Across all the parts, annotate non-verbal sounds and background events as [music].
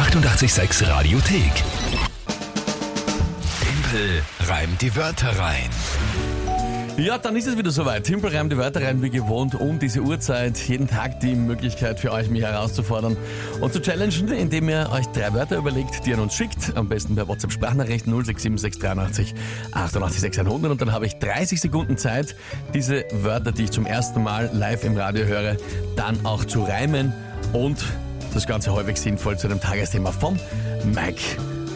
886 Radiothek. Tempel reimt die Wörter rein. Ja, dann ist es wieder soweit. Timpel reimt die Wörter rein, wie gewohnt, um diese Uhrzeit. Jeden Tag die Möglichkeit für euch, mich herauszufordern und zu challengen, indem ihr euch drei Wörter überlegt, die ihr uns schickt. Am besten per WhatsApp-Sprachnachricht 067683 88 600. Und dann habe ich 30 Sekunden Zeit, diese Wörter, die ich zum ersten Mal live im Radio höre, dann auch zu reimen und das Ganze halbwegs sinnvoll zu dem Tagesthema von Mike.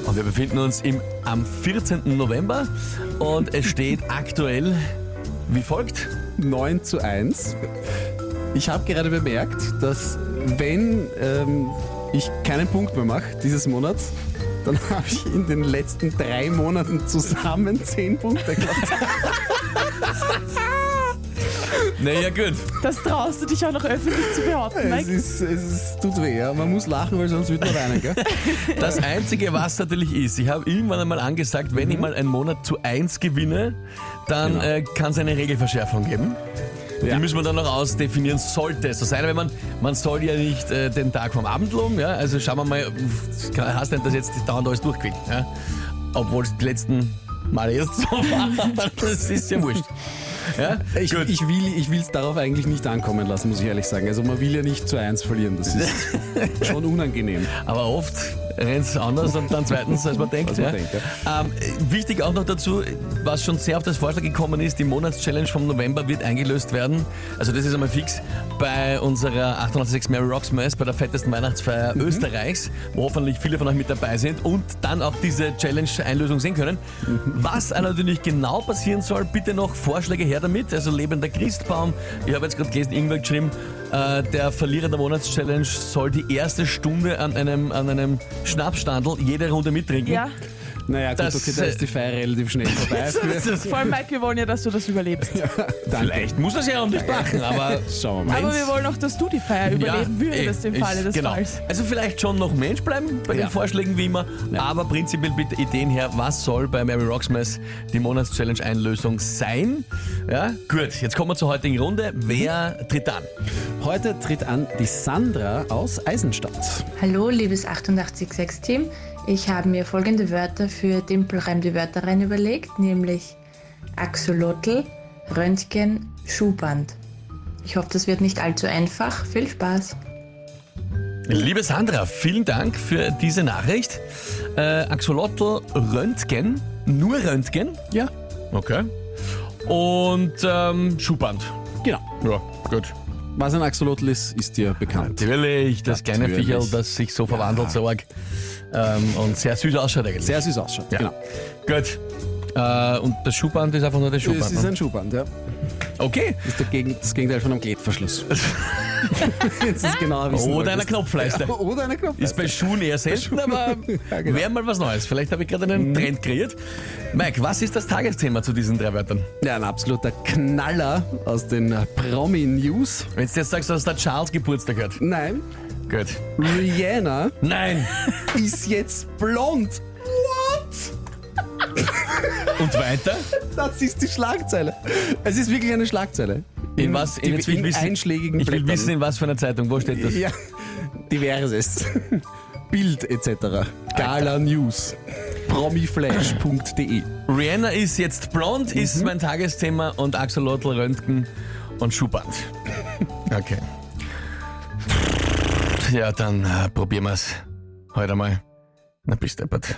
Und wir befinden uns im, am 14. November und es steht [laughs] aktuell wie folgt. 9 zu 1. Ich habe gerade bemerkt, dass wenn ähm, ich keinen Punkt mehr mache dieses Monat, dann [laughs] habe ich in den letzten drei Monaten zusammen 10 Punkte gehabt. [laughs] Naja, gut. Das traust du dich auch noch öffentlich zu behaupten, es, Mike? ist, es ist, tut weh, ja. man muss lachen, weil sonst wird man weinen. Gell? [laughs] Das Einzige, was natürlich ist, ich habe irgendwann einmal angesagt, wenn ich mal einen Monat zu 1 gewinne, dann Genau. äh, kann es eine Regelverschärfung geben. Ja. Die müssen wir dann noch ausdefinieren, sollte es so sein. Aber man, man soll ja nicht äh, den Tag vom Abend loben. Ja? Also schauen wir mal, heißt nicht, dass jetzt dauernd alles durchquillt. Ja? Obwohl es die letzten Male erst so [laughs] war, das ist ja wurscht. Ja? Ich, Gut. ich will es darauf eigentlich nicht ankommen lassen, muss ich ehrlich sagen. Also man will ja nicht zu 1 verlieren, das ist [laughs] schon unangenehm. Aber oft rennt anders und dann zweitens, als man denkt. Man ja. denkt, Ähm, äh, wichtig auch noch dazu, was schon sehr auf das Vorschlag gekommen ist, die Monatschallenge vom November wird eingelöst werden. Also das ist einmal fix bei unserer 886 Mary Rocksmith, bei der fettesten Weihnachtsfeier Österreichs, wo hoffentlich viele von euch mit dabei sind und dann auch diese Challenge-Einlösung sehen können. Was natürlich genau passieren soll, bitte noch Vorschläge her damit. Also lebender Christbaum. Ich habe jetzt gerade gelesen, irgendwer geschrieben, äh, der Verlierer der Monatschallenge soll die erste Stunde an einem, an einem Schnapsstandel jede Runde mittrinken. Ja, Naja, gut, Das, okay, da äh, ist die Feier relativ schnell [laughs] vorbei. vor allem, Mike, wir wollen ja, dass du das überlebst. Danke. Vielleicht muss das ja auch nicht machen, aber [laughs] Schauen wir mal. Aber wir wollen auch, dass du die Feier überleben würdest eh, im Falle des genau. Falls. Also vielleicht schon noch Mensch bleiben bei Ja. den Vorschlägen wie immer, aber prinzipiell bitte Ideen her, was soll bei Mary Rocksmith die Monatschallenge-Einlösung sein? Ja, gut, jetzt kommen wir zur heutigen Runde. Wer tritt an? Heute tritt an die Sandra aus Eisenstadt. Hallo, liebes 886-Team. Ich habe mir folgende Wörter für Dimpelreim die Wörter rein überlegt, nämlich Axolotl, Röntgen, Schuhband. Ich hoffe, das wird nicht allzu einfach. Viel Spaß! Liebe Sandra, vielen Dank für diese Nachricht. Äh, Axolotl Röntgen, nur Röntgen? Ja, Okay. Und ähm, Schuhband. genau. Ja, gut. Was ein Axolotl ist, ist dir bekannt. Natürlich, das kleine Natürlich. Viecherl, das sich so verwandelt, so arg. Ähm, und sehr süß ausschaut eigentlich. Sehr süß ausschaut. ja. Genau. Gut. Äh, und das Schuhband ist einfach nur das Es Schuhband. ist ne? ein Schuhband, ja. Okay. Das ist der Gegen, das Gegenteil von einem Klettverschluss. [laughs] [laughs] Jetzt ist genauer wissen Oder einer wolltest. Knopfleiste. Ja, oder eine Knopfleiste. Ist bei Schuhen eher selten, aber [laughs] Ja, genau. wäre mal was Neues. Vielleicht habe ich gerade einen Trend kreiert. Mike, was ist das Tagesthema zu diesen drei Wörtern? Ja, ein absoluter Knaller aus den Promi-News. Wenn du jetzt sagst, dass der Charles Geburtstag hat. Nein, Gut. Rihanna Nein. ist jetzt blond. Und weiter? Das ist die Schlagzeile. Es ist wirklich eine Schlagzeile. In was? Die, jetzt will ich in wissen, einschlägigen Ich will Blättern. wissen, in was für einer Zeitung. Wo steht das? Ja, diverses. Bild etc. Gala News. promiflash.de Rihanna ist jetzt blond, ist mein Tagesthema und Axolotl Röntgen und Schuhband. Okay. Ja, dann äh, probieren wir's heute mal. Na, bis deppert.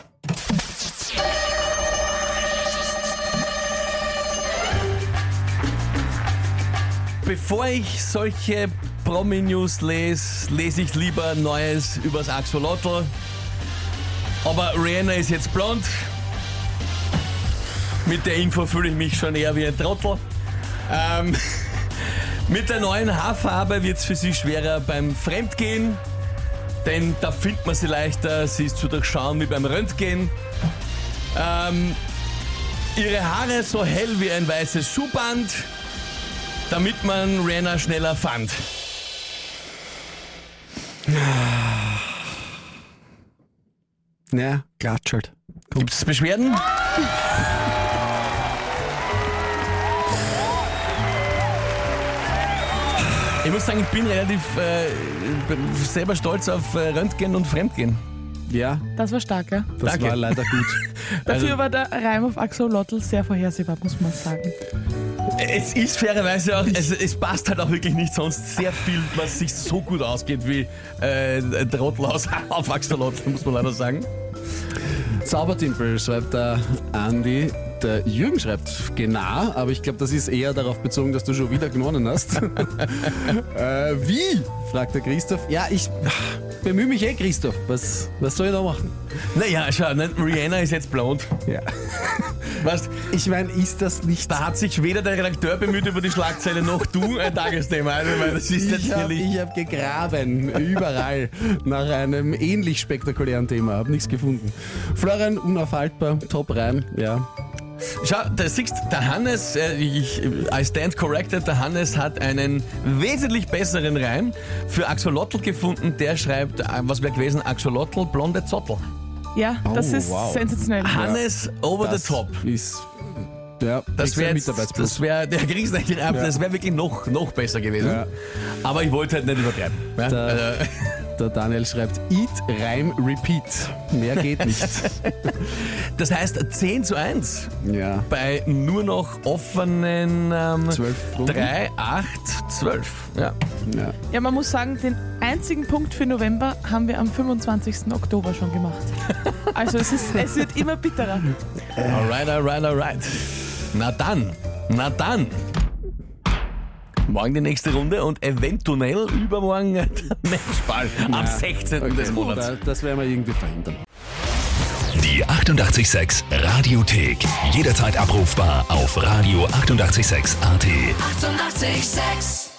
Bevor ich solche Promi-News lese, lese ich lieber Neues übers Axolotl. Aber Rihanna ist jetzt blond. Mit der Info fühle ich mich schon eher wie ein Trottel. Ähm, [laughs] mit der neuen Haarfarbe wird es für sie schwerer beim Fremdgehen, denn da findet man sie leichter, sie ist zu durchschauen wie beim Röntgen. Ähm, ihre Haare so hell wie ein weißes Schuhband, damit man Rihanna schneller fand. Ja, klatschelt. Gibt es Beschwerden? Ich muss sagen, ich bin relativ äh, selber stolz auf äh, Röntgen und Fremdgehen. Ja, Das war stark, ja. das Danke. war leider gut. [laughs] Dafür Also- war der Reim auf Axolotl sehr vorhersehbar, muss man sagen. Es ist fairerweise auch, es, es passt halt auch wirklich nicht sonst sehr viel, was sich so gut ausgeht wie äh, ein Trottel aus [laughs] auf Axolotl, muss man leider sagen. Zaubertimpel schreibt der Andi. Der Jürgen schreibt genau, aber ich glaube, das ist eher darauf bezogen, dass du schon wieder gewonnen hast. [laughs] äh, wie? fragt der Christoph. Ja, ich bemühe mich eh, Christoph. Was, was soll ich da machen? Naja, schau, ne, Rihanna ist jetzt blond. Ja. [laughs] Weißt, Ich meine, ist das nicht. da hat sich weder der Redakteur bemüht über die Schlagzeile noch du ein Tagesthema. Also, weil das ist Ich habe hab gegraben, überall, nach einem ähnlich spektakulären Thema. Habe nichts gefunden. Florian, unaufhaltbar, top rein, ja. Schau, da siehst der Hannes, äh, ich, I stand corrected, der Hannes hat einen wesentlich besseren Reim für Axolotl gefunden. Der schreibt, äh, was wäre gewesen, Axolotl, blonde Zottel. Ja, das Oh, ist wow. sensationell. Hannes over Das the top. Ist. Ja, Das wäre das wäre der Kriegsrecht das wäre wirklich noch, noch besser gewesen. Ja. Aber ich wollte halt nicht übertreiben. Ja? Da- Also, [laughs] Der Daniel schreibt Eat, Reim, Repeat. Mehr geht nicht. [laughs] das heißt 10 zu 1 ja. bei nur noch offenen ähm, Zwölf Runden. 3, 8, 12. Ja. ja. Ja, man muss sagen, den einzigen Punkt für November haben wir am 25. Oktober schon gemacht. [laughs] Also es, ist, es wird immer bitterer. Alright, alright, alright. Na dann, na dann. Morgen die nächste Runde und eventuell übermorgen der Matchball am 16. des Monats. Da- Das werden wir irgendwie verhindern. Die 886 Radiothek. Jederzeit abrufbar auf radio886.at. 886! 886